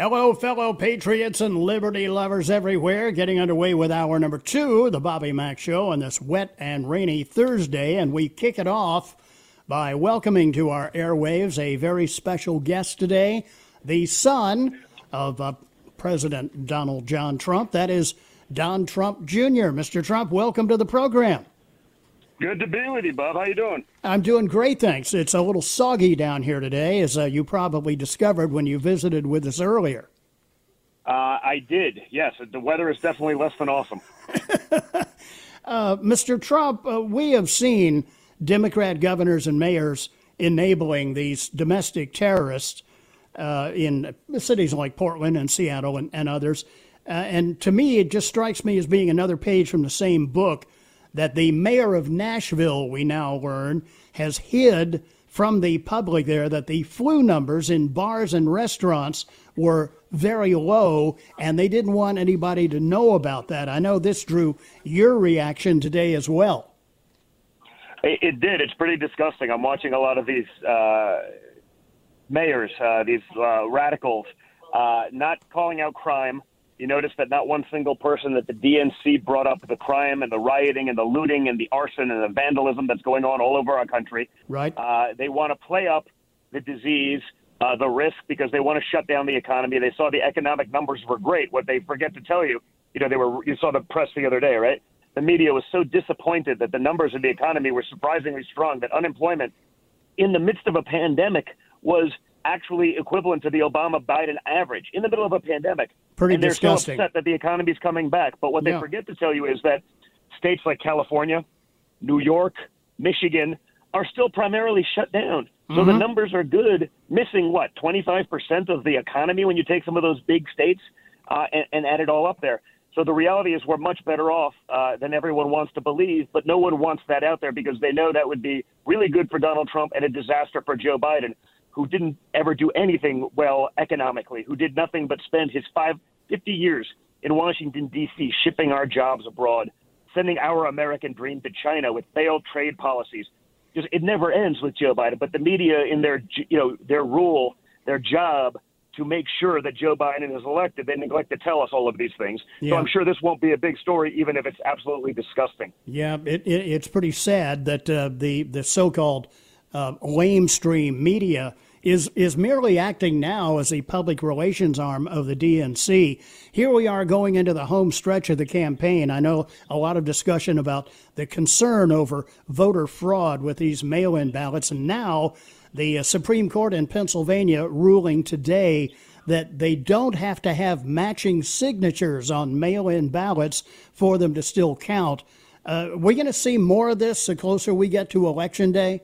Hello, fellow patriots and liberty lovers everywhere. Getting underway with hour number two, the Bobby Mack Show, on this wet and rainy Thursday. And we kick it off by welcoming to our airwaves a very special guest today, the son of uh, President Donald John Trump. That is Don Trump Jr. Mr. Trump, welcome to the program. Good to be with you, Bob. How you doing? I'm doing great, thanks. It's a little soggy down here today, as uh, you probably discovered when you visited with us earlier. Uh, I did, yes. The weather is definitely less than awesome. uh, Mr. Trump, uh, we have seen Democrat governors and mayors enabling these domestic terrorists uh, in cities like Portland and Seattle and, and others. Uh, and to me, it just strikes me as being another page from the same book that the mayor of Nashville, we now learn, has hid from the public there that the flu numbers in bars and restaurants were very low, and they didn't want anybody to know about that. I know this drew your reaction today as well. It, did. It's pretty disgusting. I'm watching a lot of these uh, mayors, uh, these uh, radicals, uh, not calling out crime, you notice that not one single person that the DNC brought up the crime and the rioting and the looting and the arson and the vandalism that's going on all over our country. Right. Uh, they want to play up the disease, uh, the risk, because they want to shut down the economy. They saw the economic numbers were great. What they forget to tell you, you know, they were. You saw the press the other day, right? The media was so disappointed that the numbers of the economy were surprisingly strong. That unemployment, in the midst of a pandemic, was actually equivalent to the Obama Biden average in the middle of a pandemic. Pretty and they're disgusting. so upset that the economy's coming back. But what they Yeah. forget to tell you is that states like California, New York, Michigan are still primarily shut down. So Mm-hmm. the numbers are good, missing what, 25% of the economy when you take some of those big states uh, and, and add it all up there. So the reality is we're much better off uh, than everyone wants to believe, but no one wants that out there because they know that would be really good for Donald Trump and a disaster for Joe Biden, who didn't ever do anything well economically, who did nothing but spend his five, 50 years in Washington, D.C., shipping our jobs abroad, sending our American dream to China with failed trade policies. Just it never ends with Joe Biden, but the media in their you know their rule, their job to make sure that Joe Biden is elected, they neglect to tell us all of these things. Yeah. So I'm sure this won't be a big story, even if it's absolutely disgusting. Yeah, it, it, it's pretty sad that uh, the the so-called uh, lamestream media is is merely acting now as the public relations arm of the DNC. Here we are going into the home stretch of the campaign. I know a lot of discussion about the concern over voter fraud with these mail-in ballots, and now the uh, Supreme Court in Pennsylvania ruling today that they don't have to have matching signatures on mail-in ballots for them to still count. Uh, we're going to see more of this the closer we get to election day.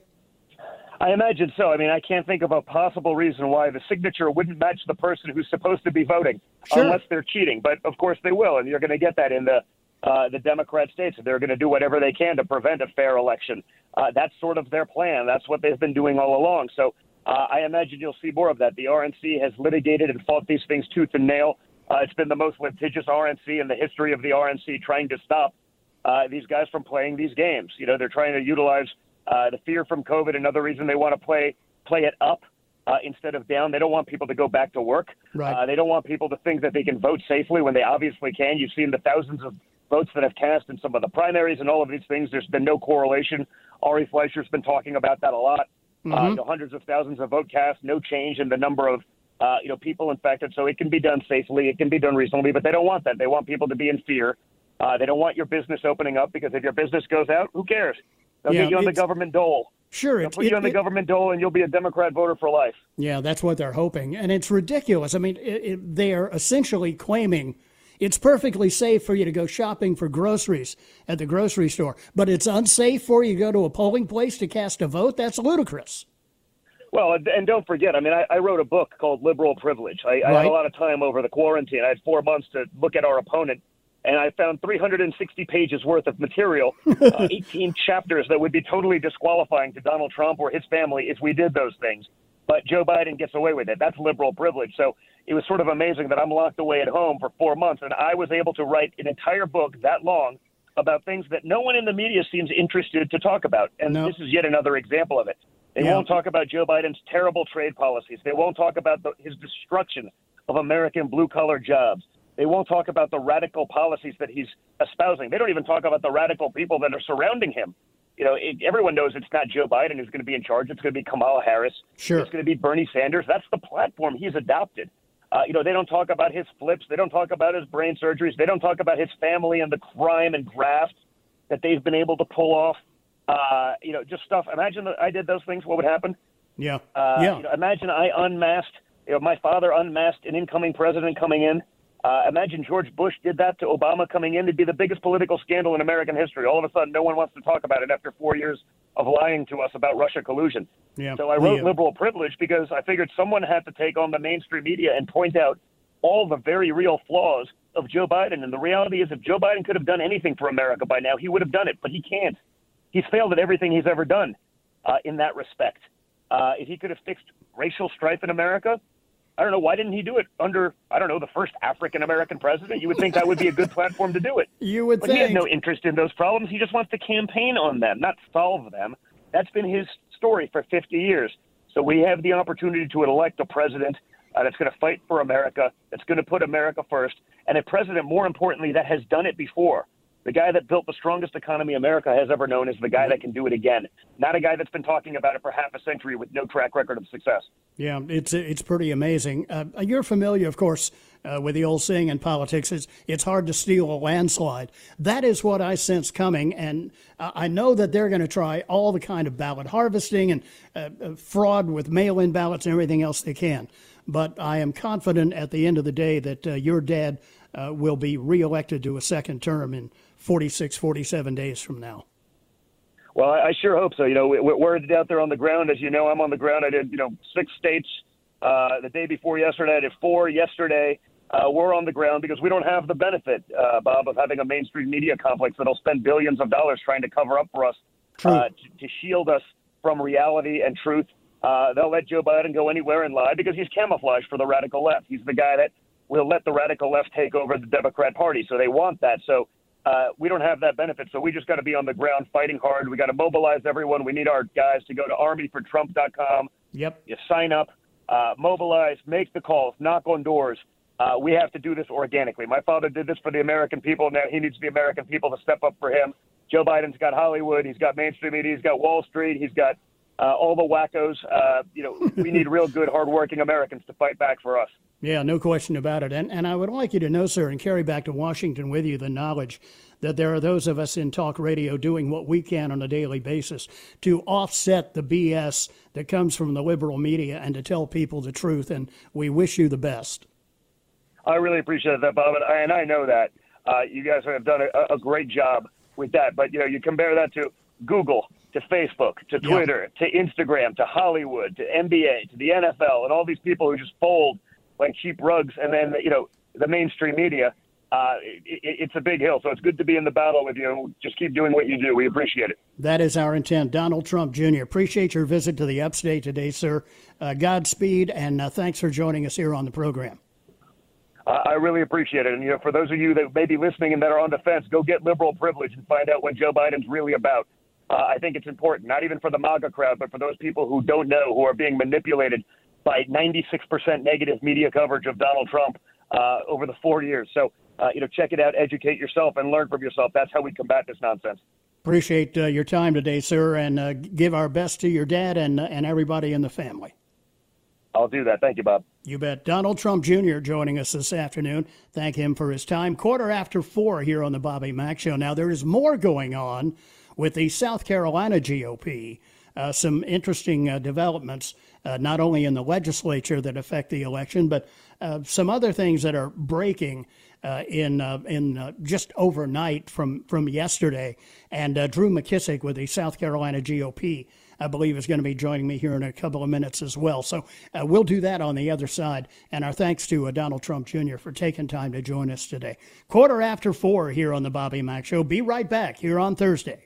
I imagine so. I mean, I can't think of a possible reason why the signature wouldn't match the person who's supposed to be voting, Sure. unless they're cheating. But of course they will, and you're going to get that in the uh, the Democrat states. They're going to do whatever they can to prevent a fair election. Uh, that's sort of their plan. That's what they've been doing all along. So uh, I imagine you'll see more of that. The RNC has litigated and fought these things tooth and nail. Uh, it's been the most litigious RNC in the history of the RNC, trying to stop uh, these guys from playing these games. You know, they're trying to utilize uh, the fear from COVID. Another reason they want to play play it up uh, instead of down. They don't want people to go back to work. Right. Uh, they don't want people to think that they can vote safely when they obviously can. You've seen the thousands of votes that have cast in some of the primaries and all of these things. There's been no correlation. Ari Fleischer's been talking about that a lot. Uh, mm-hmm. Uh, you know, hundreds of thousands of vote cast, no change in the number of uh, you know people infected. So it can be done safely, it can be done reasonably, but they don't want that. They want people to be in fear. Uh, they don't want your business opening up because if your business goes out, who cares? They'll yeah, get you on the government dole. Sure, They'll put it, you on the it, government dole, and you'll be a Democrat voter for life. Yeah, that's what they're hoping, and it's ridiculous. I mean, it, they are essentially claiming it's perfectly safe for you to go shopping for groceries at the grocery store, but it's unsafe for you to go to a polling place to cast a vote. That's ludicrous. Well, and don't forget, I mean, I, I wrote a book called Liberal Privilege. I, right. I had a lot of time over the quarantine. I had four months to look at our opponent and I found 360 pages worth of material, uh, 18 chapters that would be totally disqualifying to Donald Trump or his family if we did those things. But Joe Biden gets away with it. That's liberal privilege. So it was sort of amazing that I'm locked away at home for four months, and I was able to write an entire book that long about things that no one in the media seems interested to talk about. And no. this is yet another example of it. They yeah. won't talk about Joe Biden's terrible trade policies. They won't talk about the, his destruction of American blue collar jobs. They won't talk about the radical policies that he's espousing. They don't even talk about the radical people that are surrounding him. You know, it, everyone knows it's not Joe Biden who's going to be in charge. It's going to be Kamala Harris. Sure. It's going to be Bernie Sanders. That's the platform he's adopted. Uh, you know, they don't talk about his flips. They don't talk about his brain surgeries. They don't talk about his family and the crime and graft that they've been able to pull off. Uh, you know, just stuff. Imagine that I did those things. What would happen? Yeah. Uh, yeah. You know, imagine I unmasked. You know, my father unmasked an incoming president coming in. Uh, imagine George Bush did that to Obama coming in. It'd be the biggest political scandal in American history. All of a sudden, no one wants to talk about it after four years of lying to us about Russia collusion. Yeah. So I wrote yeah. liberal privilege because I figured someone had to take on the mainstream media and point out all the very real flaws of Joe Biden. And the reality is, if Joe Biden could have done anything for America by now, he would have done it, but he can't. He's failed at everything he's ever done uh, in that respect. Uh, if he could have fixed racial strife in America, I don't know why didn't he do it under I don't know the first African American president. You would think that would be a good platform to do it. You would but think he has no interest in those problems. He just wants to campaign on them, not solve them. That's been his story for 50 years. So we have the opportunity to elect a president uh, that's going to fight for America, that's going to put America first, and a president, more importantly, that has done it before. The guy that built the strongest economy America has ever known is the guy that can do it again, not a guy that's been talking about it for half a century with no track record of success. Yeah, it's it's pretty amazing. Uh, you're familiar, of course, uh, with the old saying in politics: "It's it's hard to steal a landslide." That is what I sense coming, and I know that they're going to try all the kind of ballot harvesting and uh, uh, fraud with mail-in ballots and everything else they can. But I am confident at the end of the day that uh, your dad will be reelected to a second term in 46, 47 days from now. Well, I sure hope so. You know, we're out there on the ground. As you know, I'm on the ground. I did, you know, six states uh, the day before yesterday. I did four yesterday. Uh, we're on the ground because we don't have the benefit, uh, Bob, of having a mainstream media complex that'll spend billions of dollars trying to cover up for us, uh, to, to, shield us from reality and truth. Uh, they'll let Joe Biden go anywhere and lie because he's camouflaged for the radical left. He's the guy that will let the radical left take over the Democrat Party. So they want that. So uh, we don't have that benefit. So we just got to be on the ground fighting hard. We got to mobilize everyone. We need our guys to go to armyfortrump.com. Yep. You sign up, uh, mobilize, make the calls, knock on doors. Uh, we have to do this organically. My father did this for the American people. Now he needs the American people to step up for him. Joe Biden's got Hollywood. He's got mainstream media. He's got Wall Street. He's got uh, all the wackos. Uh, you know, we need real good, hardworking Americans to fight back for us. Yeah, no question about it. And, and I would like you to know, sir, and carry back to Washington with you the knowledge that there are those of us in talk radio doing what we can on a daily basis to offset the BS that comes from the liberal media and to tell people the truth. And we wish you the best. I really appreciate that, Bob. And I, and I know that. Uh, you guys have done a, a, great job with that. But, you know, you compare that to Google, to Facebook, to Twitter, yeah. to Instagram, to Hollywood, to NBA, to the NFL, and all these people who just fold like cheap rugs, and then you know the mainstream media. Uh, it, it's a big hill, so it's good to be in the battle with you. Just keep doing what you do. We appreciate it. That is our intent. Donald Trump Jr., appreciate your visit to the upstate today, sir. Uh, Godspeed, and uh, thanks for joining us here on the program. I really appreciate it. And, you know, for those of you that may be listening and that are on the fence, go get liberal privilege and find out what Joe Biden's really about. Uh, I think it's important, not even for the MAGA crowd, but for those people who don't know, who are being manipulated by 96% negative media coverage of Donald Trump uh, over the four years. So uh, you know, check it out, educate yourself, and learn from yourself. That's how we combat this nonsense. Appreciate uh, your time today, sir, and uh, give our best to your dad and, uh, and everybody in the family. I'll do that. Thank you, Bob. You bet. Donald Trump Jr. joining us this afternoon. Thank him for his time. Quarter after four here on the Bobby Mack Show. Now, there is more going on with the South Carolina GOP. Uh, some interesting uh, developments, uh, not only in the legislature that affect the election, but uh, some other things that are breaking uh, in uh, in just overnight from from yesterday. And Drew McKissick with the South Carolina GOP, I believe, is going to be joining me here in a couple of minutes as well. So we'll do that on the other side. And our thanks to Donald Trump Jr. for taking time to join us today. Quarter after four here on the Bobby Mack Show. Be right back here on Thursday.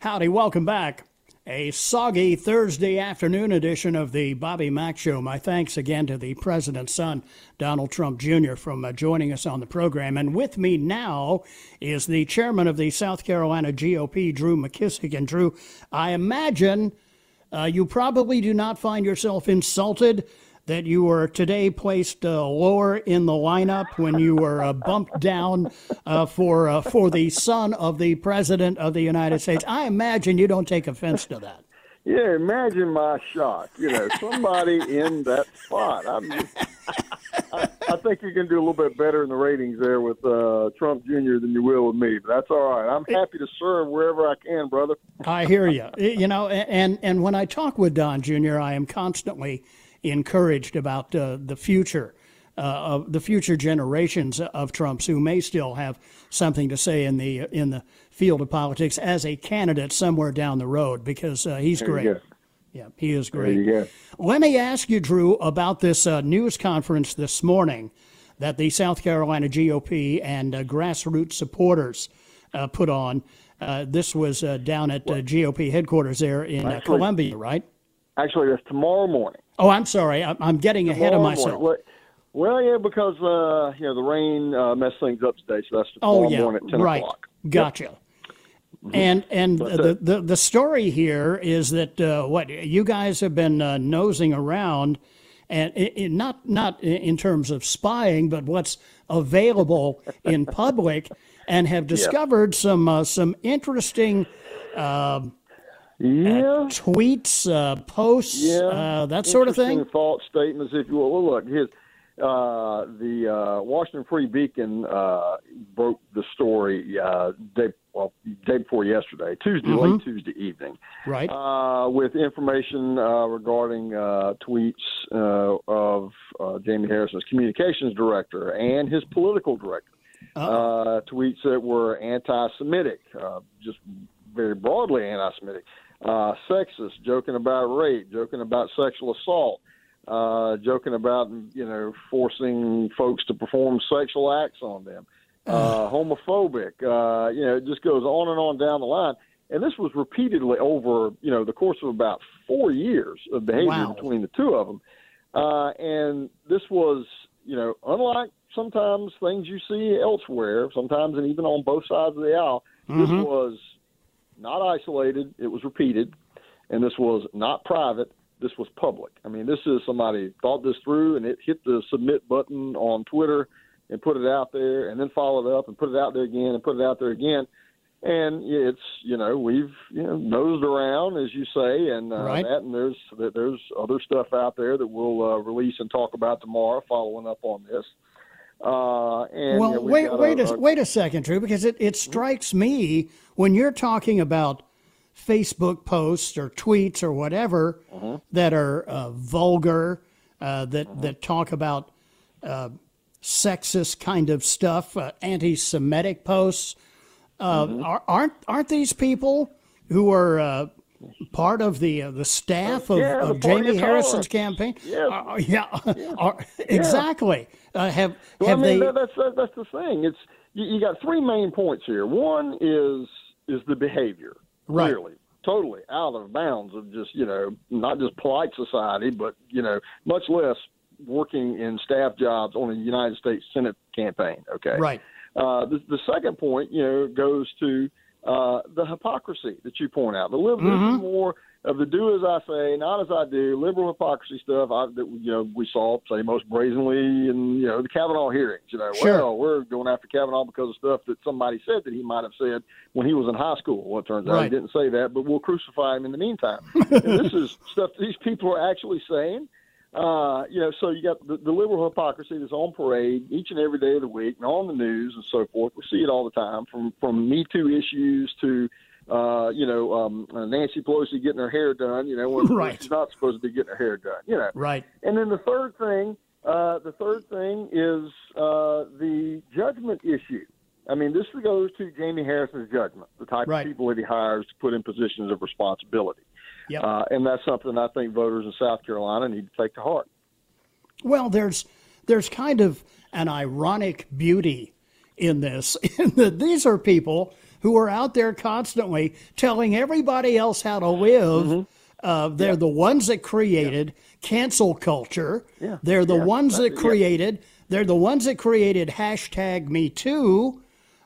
Howdy, welcome back. A soggy Thursday afternoon edition of the Bobby Mack Show. My thanks again to the President's son, Donald Trump Jr., from uh, joining us on the program. And with me now is the chairman of the South Carolina GOP, Drew McKissick. And Drew, I imagine uh, you probably do not find yourself insulted that you were today placed uh, lower in the lineup when you were uh, bumped down uh, for uh, for the son of the president of the United States. I imagine you don't take offense to that. Yeah, imagine my shock. You know, somebody in that spot. Just, I, I think you can do a little bit better in the ratings there with uh, Trump Jr. than you will with me. But that's all right. I'm happy to serve wherever I can, brother. I hear you. You know, and and when I talk with Don Jr., I am constantly encouraged about uh, the future. Uh, of the future generations of Trumps who may still have something to say in the in the field of politics as a candidate somewhere down the road because uh, he's great. Yeah, he is great. Let me ask you, Drew, about this uh, news conference this morning that the South Carolina GOP and uh, grassroots supporters uh, put on. Uh, this was down at GOP headquarters there in actually, Columbia, right? Actually, that's tomorrow morning. Oh, I'm sorry. I'm getting ahead of myself. Well, well, yeah, because uh, you know the rain uh, messed things up today, so that's tomorrow oh, yeah. morning at ten right. o'clock. Gotcha. Yep. And and the, the the story here is that uh, what you guys have been uh, nosing around, and it, it, not not in terms of spying, but what's available in public, and have discovered some uh, some interesting. Yeah. tweets, uh, posts, yeah. uh, that sort of thing. False statements, if you will. Well, look, his uh, the uh, Washington Free Beacon uh, broke the story uh, day well day before yesterday, Tuesday, mm-hmm. late Tuesday evening, right? Uh, with information uh, regarding uh, tweets uh, of uh, Jamie Harrison's communications director and his political director. Uh, tweets that were anti-Semitic, uh, just very broadly anti-Semitic uh, sexist, joking about rape, joking about sexual assault, uh, joking about you know forcing folks to perform sexual acts on them. uh, homophobic. Uh, you know, it just goes on and on down the line. And this was repeatedly over, you know, the course of about four years of behavior Wow. between the two of them. Uh, and this was, you know, unlike sometimes things you see elsewhere, sometimes and even on both sides of the aisle, this was not isolated. It was repeated, and this was not private. This was public. I mean, this is somebody thought this through, and it hit the submit button on Twitter and put it out there, and then followed up and put it out there again and put it out there again. And it's you know we've you know nosed around as you say, and uh, Right. that and there's there's other stuff out there that we'll uh, release and talk about tomorrow, following up on this. Uh, and well, you know, wait, wait, a, a, wait a second, Drew, because it, it strikes me when you're talking about Facebook posts or tweets or whatever Mm-hmm. that are uh, vulgar, uh, that that talk about uh, sexist kind of stuff, uh, anti-Semitic posts. Uh, Mm-hmm. are, aren't aren't these people who are uh, part of the uh, the staff of, Yeah, of party Jamie Harrison's campaign? Yes. Uh, yeah, Are- exactly. Uh, have Well, have I mean, they? that, that's that, that's the thing. It's you, you got three main points here. One is is the behavior, Right. clearly, totally out of bounds of just you know not just polite society, but you know much less working in staff jobs on a United States Senate campaign. Okay, Right. Uh, the, the second point, you know, goes to uh, the hypocrisy that you point out. The liberal Mm-hmm. more of the do as I say, not as I do, liberal hypocrisy stuff I, that you know we saw say most brazenly in you know the Kavanaugh hearings. You know, Sure. well, we're going after Kavanaugh because of stuff that somebody said that he might have said when he was in high school. Well, it turns out he didn't say that, but we'll crucify him in the meantime. and this is stuff these people are actually saying. Uh, you know, so you got the, the liberal hypocrisy that's on parade each and every day of the week and on the news and so forth. We see it all the time from from Me Too issues to uh, you know um, uh, Nancy Pelosi getting her hair done. You know, when Right. she's not supposed to be getting her hair done. You know, Right. and then the third thing, uh, the third thing is uh, the judgment issue. I mean, this goes to Jamie Harrison's judgment, the type Right. of people that he hires to put in positions of responsibility. Yep. Uh, and that's something I think voters in South Carolina need to take to heart. Well, there's there's kind of an ironic beauty in this, in that these are people who are out there constantly telling everybody else how to live. Mm-hmm. Uh, they're the ones that created cancel culture. Yeah. They're the ones that created. They're the ones that created hashtag Me Too.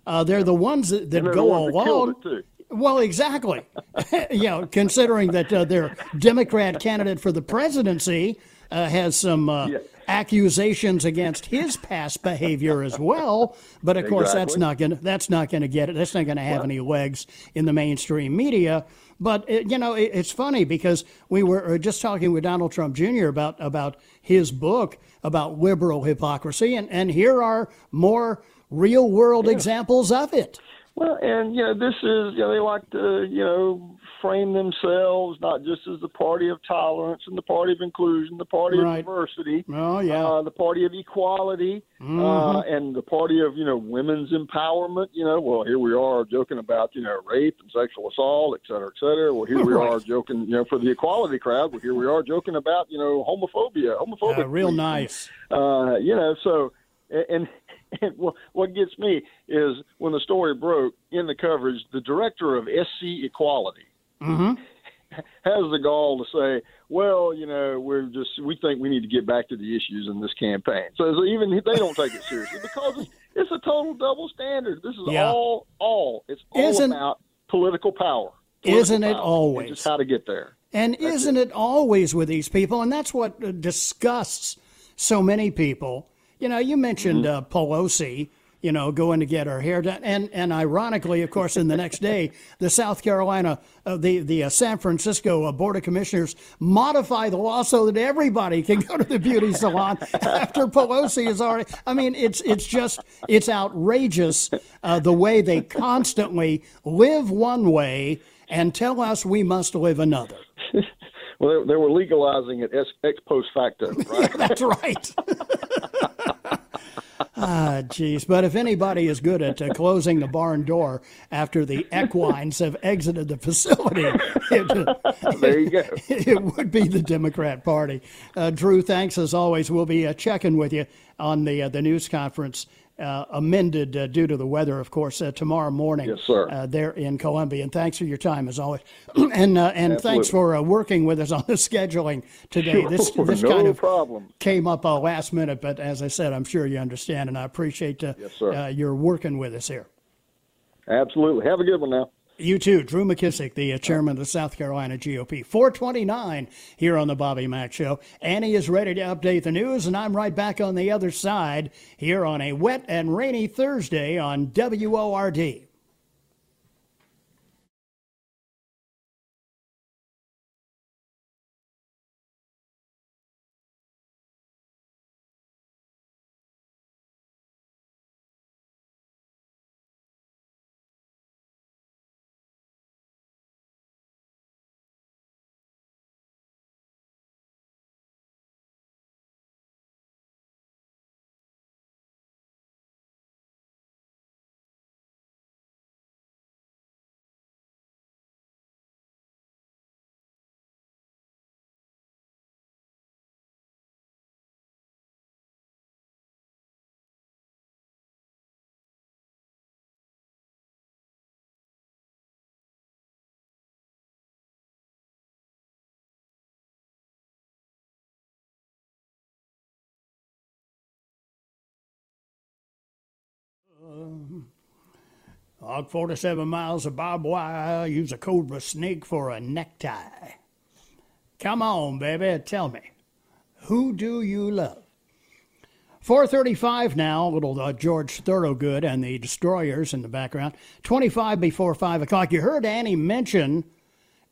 Uh, they're the ones that, that And they're the go along. It. Well, exactly. you know, considering that uh, their Democrat candidate for the presidency uh, has some uh, Yeah. accusations against his past behavior as well, but of course that's not going to that's not going to get it. That's not going to have any legs in the mainstream media. But uh, you know, it, it's funny because we were uh, just talking with Donald Trump Jr. about about his book about liberal hypocrisy, and and here are more real world examples of it. Well, and you know, this is you know they like to you know frame themselves not just as the party of tolerance and the party of inclusion, the party Right. of diversity, Oh, yeah. Mm-hmm. uh, the party of equality, uh, and the party of you know women's empowerment. You know, well here we are joking about you know rape and sexual assault, et cetera, et cetera. Well here we Right. are joking you know for the equality crowd. Well here we are joking about you know homophobia, homophobic. Uh, real nice. Uh, you know, so and, and what what gets me is when the story broke in the coverage, the director of SC Equality has the gall to say, "Well, you know, we're just we think we need to get back to the issues in this campaign." So, so even they don't take it seriously because it's, it's a total double standard. This is Yeah. all all it's all Isn't- about political power. Isn't Political it power, always? just how to get there. And isn't it always with these people? And that's what uh, disgusts so many people. You know, you mentioned uh, Pelosi, you know, going to get her hair done. And, and ironically, of course, in the next day, the South Carolina, uh, the, the uh, San Francisco uh, Board of Commissioners modify the law so that everybody can go to the beauty salon after Pelosi is already. I mean, it's, it's just, it's outrageous uh, the way they constantly live one way and tell us we must live another. Well, they, they were legalizing it ex, ex post facto, right? That's right. ah, jeez. But if anybody is good at uh, closing the barn door after the equines have exited the facility, it, there you go. it would be the Democrat Party. Uh, Drew, thanks as always. We'll be uh, checking with you on the uh, the news conference uh, amended uh, due to the weather, of course, uh, tomorrow morning. Yes, sir. Uh, there in Columbia. And thanks for your time as always, and uh, and thanks for uh, working with us on the scheduling today. Sure, this this no kind of problem. came up uh, last minute, but as I said, I'm sure you understand, and I appreciate uh, Yes, uh, your working with us here. Absolutely. Have a good one now. You too, Drew McKissick, the uh, chairman of the South Carolina GOP. 429 here on the Bobby Mack Show. Annie is ready to update the news, and I'm right back on the other side here on a wet and rainy Thursday on WORD. Hog 47 miles of barbed wire. Use a cobra snake for a necktie. Come on, baby. Tell me, who do you love? 435 now, little uh, George Thorogood and the Destroyers in the background. 25 before 5 o'clock. You heard Annie mention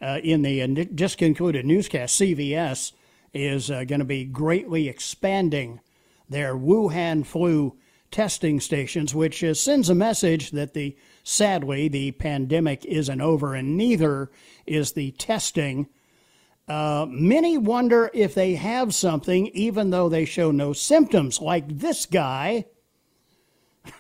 uh, in the uh, just concluded newscast, CVS is uh, going to be greatly expanding their Wuhan flu testing stations, which uh, sends a message that the sadly the pandemic isn't over, and neither is the testing. Uh, many wonder if they have something, even though they show no symptoms, like this guy.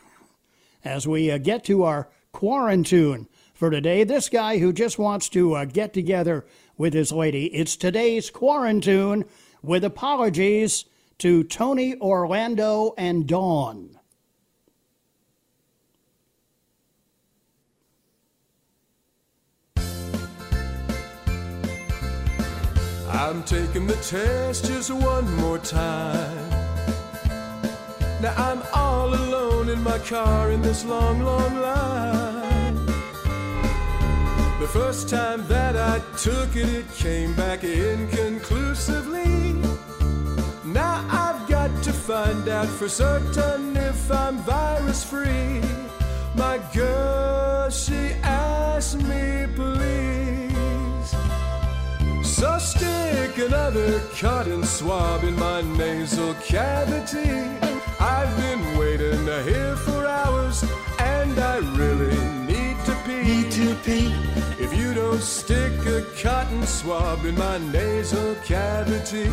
As we uh, get to our quarantine for today, this guy who just wants to uh, get together with his lady. It's today's quarantine with apologies to Tony Orlando and Dawn. I'm taking the test just one more time. Now I'm all alone in my car in this long, long line. The first time that I took it, it came back inconclusively. Now I've got to find out for certain if I'm virus free. My girl, she asked me, please. So stick another cotton swab in my nasal cavity. I've been waiting here for hours, and I really need to pee. Need to pee. If you don't stick a cotton swab in my nasal cavity,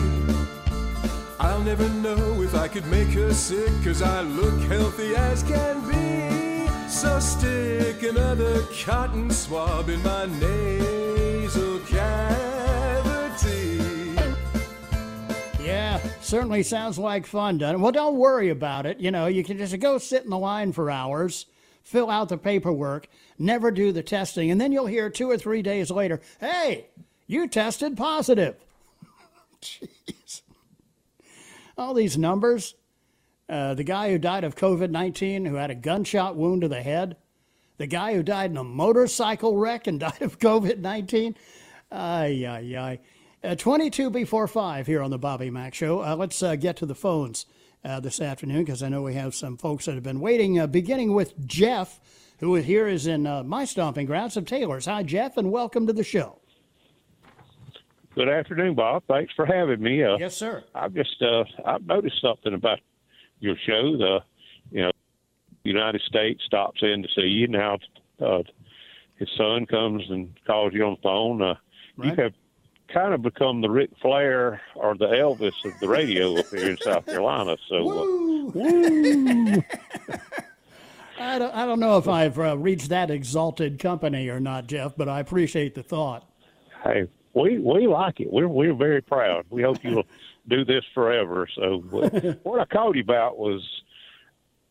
I'll never know if I could make her sick, cause I look healthy as can be. So stick another cotton swab in my nasal cavity. Yeah, certainly sounds like fun, doesn't it? Well, don't worry about it. You know, you can just go sit in the line for hours, fill out the paperwork, never do the testing, and then you'll hear two or three days later, hey, you tested positive. Jeez. All these numbers. Uh, the guy who died of COVID 19 who had a gunshot wound to the head, the guy who died in a motorcycle wreck and died of COVID 19. Ay, ay, ay. Uh, 22 before 5 here on the Bobby Mack Show. Uh, let's uh, get to the phones uh, this afternoon because I know we have some folks that have been waiting, uh, beginning with Jeff, who here is in uh, my stomping grounds of Taylors. Hi, Jeff, and welcome to the show. Good afternoon, Bob. Thanks for having me. Uh, Yes, sir. I've just uh, I've noticed something about your show. The you know United States stops in to see you. And now uh, his son comes and calls you on the phone. Uh, Right. You have kind of become the Ric Flair or the Elvis of the radio up here in South Carolina. So uh, I don't, I don't know if I've uh, reached that exalted company or not, Jeff, but I appreciate the thought. hey, we we like it. We're we're very proud. We hope you'll do this forever. So what I called you about was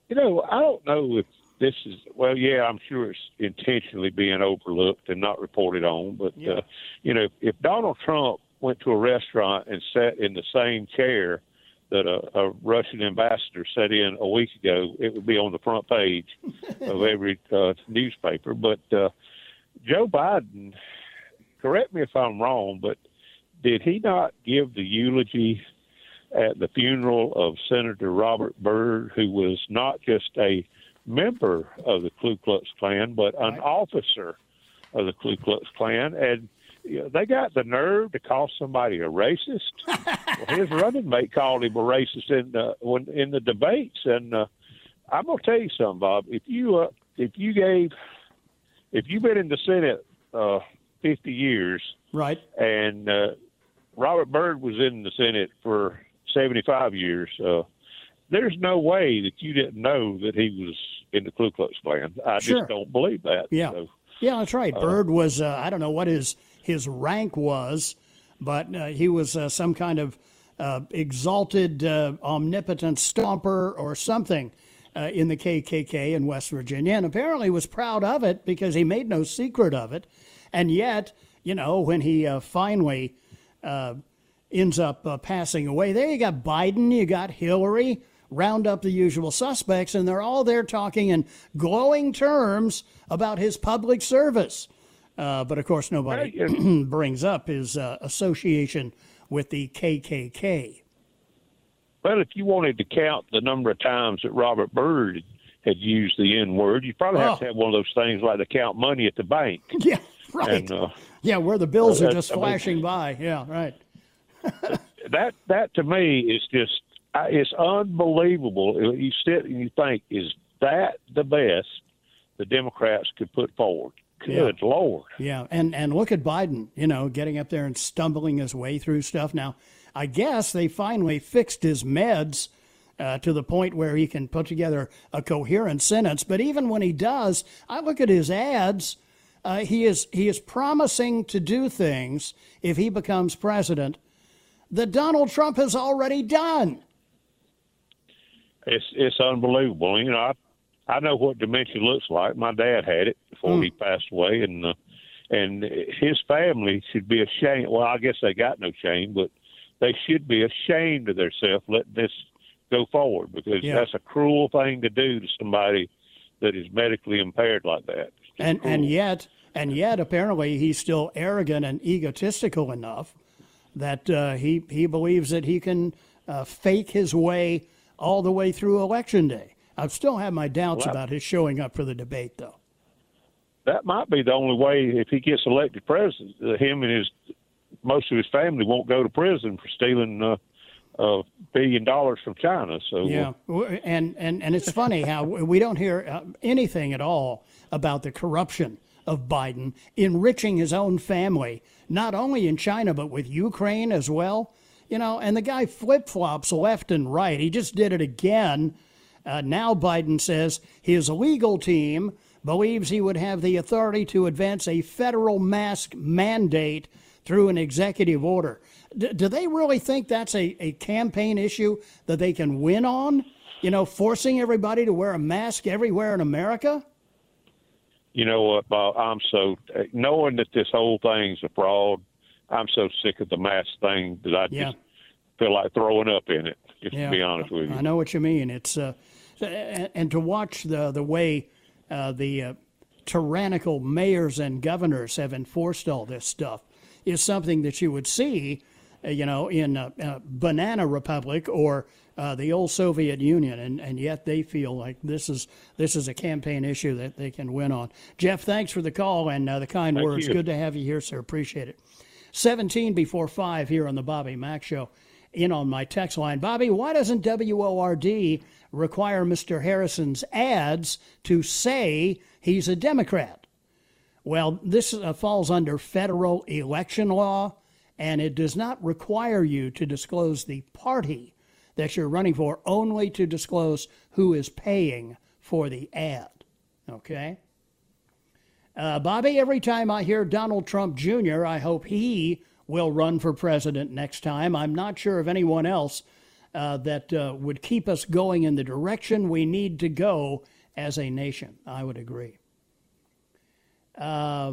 you know, I don't know if this is well. Yeah, I'm sure it's intentionally being overlooked and not reported on. But Yeah. uh, you know, if Donald Trump went to a restaurant and sat in the same chair that a, a Russian ambassador sat in a week ago, it would be on the front page of every uh, newspaper. But uh, Joe Biden, correct me if I'm wrong, but did he not give the eulogy at the funeral of Senator Robert Byrd, who was not just a member of the Ku Klux Klan, but an officer of the Ku Klux Klan? And you know, they got the nerve to call somebody a racist. well, his running mate called him a racist in the when in the debates, and uh, I'm gonna tell you something, Bob. If you uh, if you gave if you've been in the Senate uh, 50 years, Right. and uh, Robert Byrd was in the Senate for 75 years. Uh, there's no way that you didn't know that he was in the Ku Klux Klan. I Sure. just don't believe that. Yeah. So, Yeah, that's right. Byrd was, uh, I don't know what his, his rank was, but uh, he was uh, some kind of uh, exalted, uh, omnipotent stomper or something uh, in the KKK in West Virginia, and apparently was proud of it because he made no secret of it. And yet, you know, when he uh, finally uh, ends up uh, passing away, there you got Biden, you got Hillary, round up the usual suspects, and they're all there talking in glowing terms about his public service. Uh, but of course, nobody brings up his uh, association with the KKK. well, if you wanted to count the number of times that Robert Byrd had used the N word, you probably have Oh. to have one of those things like to count money at the bank. Yeah, right. And uh, yeah, where the bills are Uh, just I mean- flashing by. Yeah, right. that that to me is just it's unbelievable. You sit and you think, is that the best the Democrats could put forward? Good lord! Yeah, and and look at Biden, you know, getting up there and stumbling his way through stuff. Now, I guess they finally fixed his meds uh, to the point where he can put together a coherent sentence. But even when he does, I look at his ads. Uh, he is he is promising to do things if he becomes president that Donald Trump has already done. It's it's unbelievable. You know, I I know what dementia looks like. My dad had it before he passed away, and uh, and his family should be ashamed. Well, I guess they got no shame, but they should be ashamed of themselves letting this go forward because Yeah. that's a cruel thing to do to somebody that is medically impaired like that. and and yet and yet apparently he's still arrogant and egotistical enough that uh, he he believes that he can uh, fake his way all the way through election day. I still have my doubts Well, about his showing up for the debate, though. that might be the only way if he gets elected president. Uh, him and his most of his family won't go to prison for stealing uh, a billion dollars from China. So Yeah, and and and it's funny how we don't hear uh, anything at all about the corruption of Biden enriching his own family, not only in China but with Ukraine as well. You know, and the guy flip flops left and right. He just did it again. Uh, now Biden says his legal team believes he would have the authority to advance a federal mask mandate through an executive order. D- do they really think that's a, a campaign issue that they can win on? You know, forcing everybody to wear a mask everywhere in America? you know what, Bob? I'm so knowing that this whole thing's a fraud. I'm so sick of the mask thing that I Yeah. just feel like throwing up in it. Just Yeah, to be honest with you. I know what you mean. It's uh, and, to watch the the way uh, the uh, tyrannical mayors and governors have enforced all this stuff is something that you would see, uh, you know, in a, uh, Banana Republic or uh, the old Soviet Union, and, and yet they feel like this is this is a campaign issue that they can win on. Jeff, thanks for the call and uh, the kind Thank words. you. Good to have you here, sir. Appreciate it. 17 before 5 here on the Bobby Mack Show. In on my text line. Bobby, why doesn't WORD require Mr. Harrison's ads to say he's a Democrat? Well, this uh, falls under federal election law, and it does not require you to disclose the party that you're running for, only to disclose who is paying for the ad. Okay? Uh, Bobby, every time I hear Donald Trump Jr., I hope he will run for president next time. I'm not sure of anyone else uh, that uh, would keep us going in the direction we need to go as a nation. I would agree. Uh,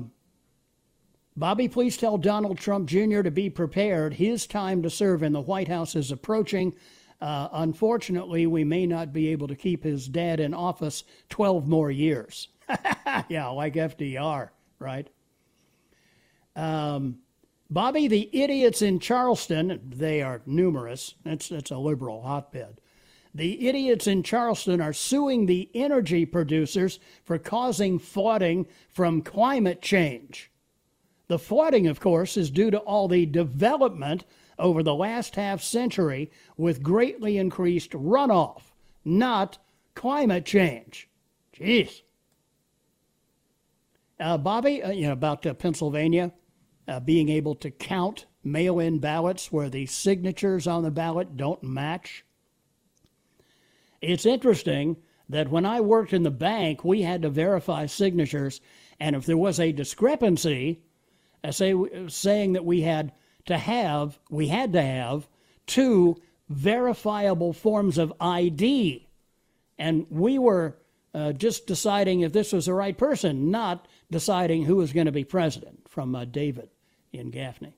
Bobby, please tell Donald Trump Jr. to be prepared. His time to serve in the White House is approaching. Uh, unfortunately, we may not be able to keep his dad in office 12 more years. yeah, like FDR, right? Um, Bobby, the idiots in Charleston, they are numerous. It's, it's a liberal hotbed. The idiots in Charleston are suing the energy producers for causing flooding from climate change. The flooding, of course, is due to all the development over the last half century with greatly increased runoff, not climate change. Jeez. Uh, Bobby, uh, you know, about uh, Pennsylvania uh, being able to count mail in ballots where the signatures on the ballot don't match. It's interesting that when I worked in the bank, we had to verify signatures, and if there was a discrepancy, uh, say, saying that we had to have, we had to have two verifiable forms of ID. And we were uh, just deciding if this was the right person, not deciding who was going to be president from uh, David in Gaffney.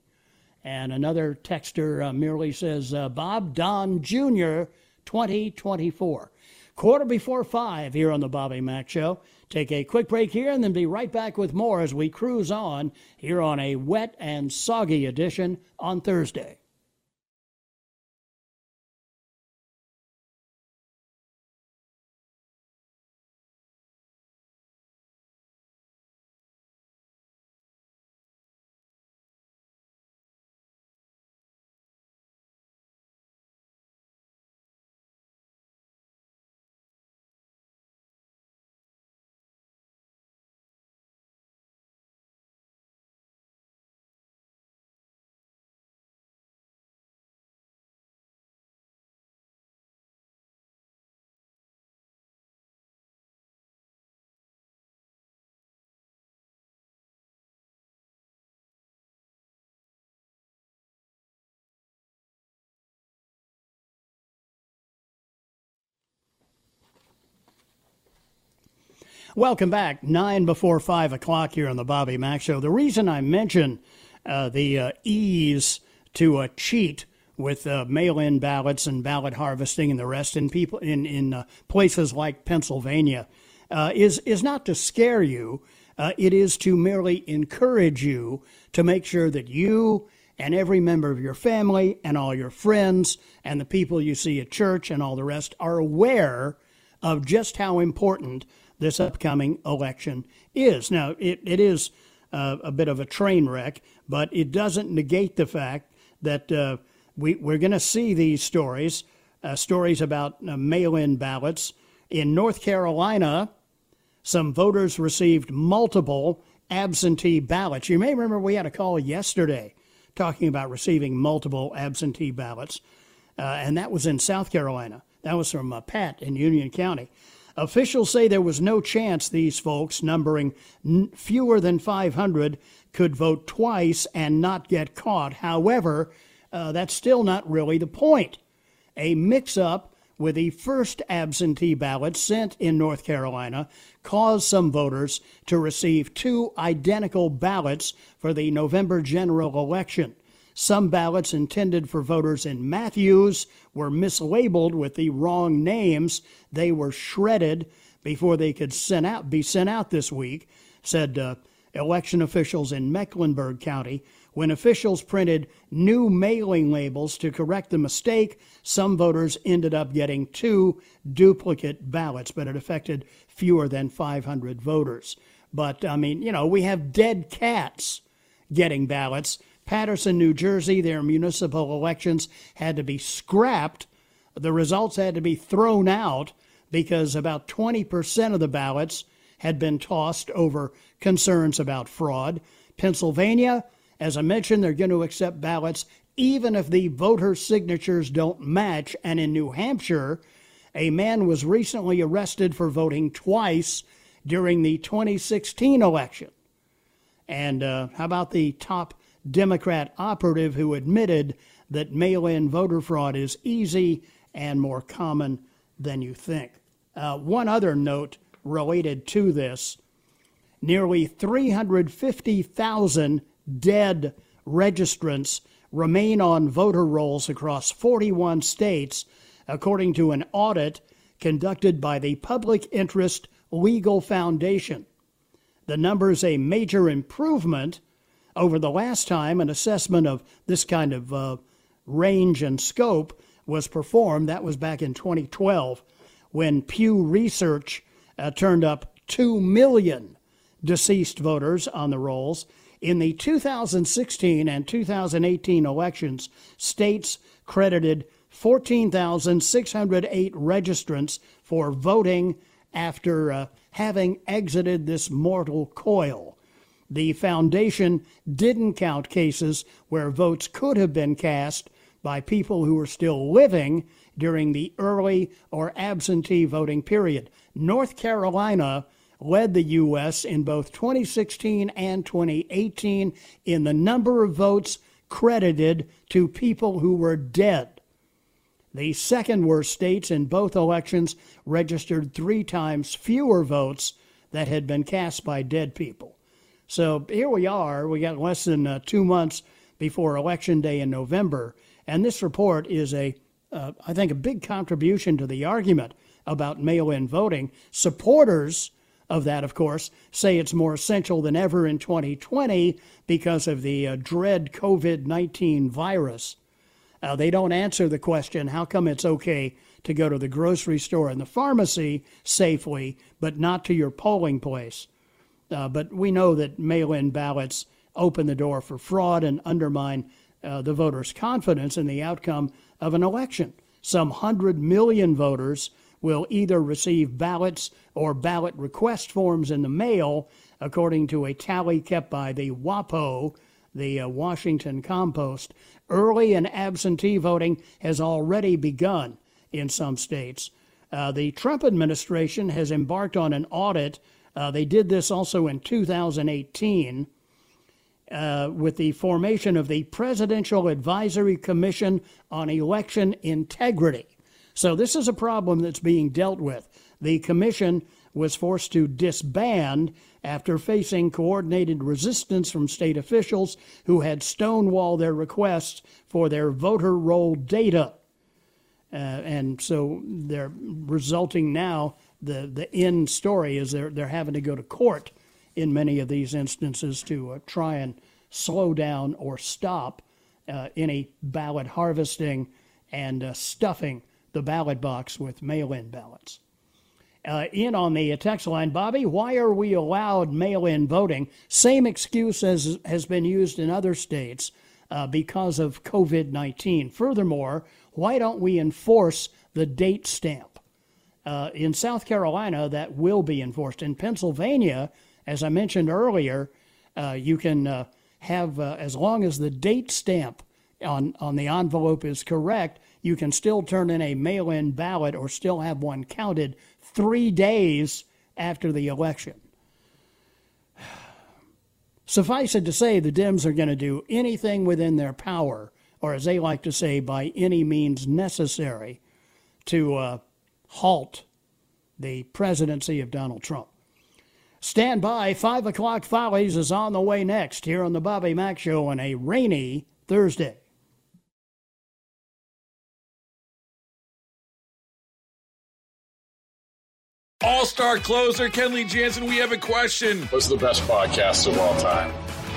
And another texter uh, merely says, uh, Bob Don Jr., 2024. Quarter before five here on the Bobby Mack Show. Take a quick break here and then be right back with more as we cruise on here on a wet and soggy edition on Thursday. Welcome back. Nine before five o'clock here on the Bobby Mack Show. The reason I mention uh, the uh, ease to uh, cheat with uh, mail-in ballots and ballot harvesting and the rest in people in in uh, places like Pennsylvania uh, is is not to scare you. it is to merely encourage you to make sure that you and every member of your family and all your friends and the people you see at church and all the rest are aware of just how important this upcoming election is. Now, it, it is uh, a bit of a train wreck, but it doesn't negate the fact that uh, we, we're going to see these stories, uh, stories about uh, mail in ballots. In North Carolina, some voters received multiple absentee ballots. You may remember we had a call yesterday talking about receiving multiple absentee ballots, uh, and that was in South Carolina. That was from uh, Pat in Union County. Officials say there was no chance these folks, numbering n- fewer than 500, could vote twice and not get caught. However, uh, that's still not really the point. A mix up with the first absentee ballot sent in North Carolina caused some voters to receive two identical ballots for the November general election. Some ballots intended for voters in Matthews were mislabeled with the wrong names. They were shredded before they could sent out, be sent out this week, said uh, election officials in Mecklenburg County. When officials printed new mailing labels to correct the mistake, some voters ended up getting two duplicate ballots, but it affected fewer than 500 voters. But, I mean, you know, we have dead cats getting ballots Paterson, New Jersey, their municipal elections had to be scrapped. The results had to be thrown out because about 20% of the ballots had been tossed over concerns about fraud. Pennsylvania, as I mentioned, they're going to accept ballots even if the voter signatures don't match. And in New Hampshire, a man was recently arrested for voting twice during the 2016 election. And uh, how about the top Democrat operative who admitted that mail in voter fraud is easy and more common than you think. Uh, one other note related to this nearly 350,000 dead registrants remain on voter rolls across 41 states, according to an audit conducted by the Public Interest Legal Foundation. The number is a major improvement over the last time an assessment of this kind of uh, range and scope was performed. That was back in 2012 when Pew Research uh, turned up 2 million deceased voters on the rolls. In the 2016 and 2018 elections, states credited 14,608 registrants for voting after uh, having exited this mortal coil. The foundation didn't count cases where votes could have been cast by people who were still living during the early or absentee voting period. North Carolina led the U.S. in both 2016 and 2018 in the number of votes credited to people who were dead. The second worst states in both elections registered three times fewer votes that had been cast by dead people. So here we are. We got less than uh, two months before Election Day in November. And this report is a, uh, I think, a big contribution to the argument about mail in voting. Supporters of that, of course, say it's more essential than ever in 2020 because of the uh, dread COVID 19 virus. Uh, they don't answer the question how come it's okay to go to the grocery store and the pharmacy safely, but not to your polling place? Uh, but we know that mail in ballots open the door for fraud and undermine uh, the voters' confidence in the outcome of an election. Some 100 million voters will either receive ballots or ballot request forms in the mail, according to a tally kept by the WAPO, the uh, Washington Compost. Early and absentee voting has already begun in some states. Uh, the Trump administration has embarked on an audit. Uh, they did this also in 2018 uh, with the formation of the Presidential Advisory Commission on Election Integrity. So, this is a problem that's being dealt with. The commission was forced to disband after facing coordinated resistance from state officials who had stonewalled their requests for their voter roll data. Uh, and so they're resulting now, the, the end story is they're, they're having to go to court in many of these instances to uh, try and slow down or stop uh, any ballot harvesting and uh, stuffing the ballot box with mail in ballots. Uh, in on the text line, Bobby, why are we allowed mail in voting? Same excuse as has been used in other states uh, because of COVID 19. Furthermore, why don't we enforce the date stamp? Uh, in South Carolina, that will be enforced. In Pennsylvania, as I mentioned earlier, uh, you can uh, have, uh, as long as the date stamp on, on the envelope is correct, you can still turn in a mail in ballot or still have one counted three days after the election. Suffice it to say, the Dems are going to do anything within their power, or as they like to say, by any means necessary, to uh, halt the presidency of Donald Trump. Stand by. Five o'clock Follies is on the way next here on the Bobby Mack Show on a rainy Thursday. All star closer Kenley Jansen, we have a question. What's the best podcast of all time?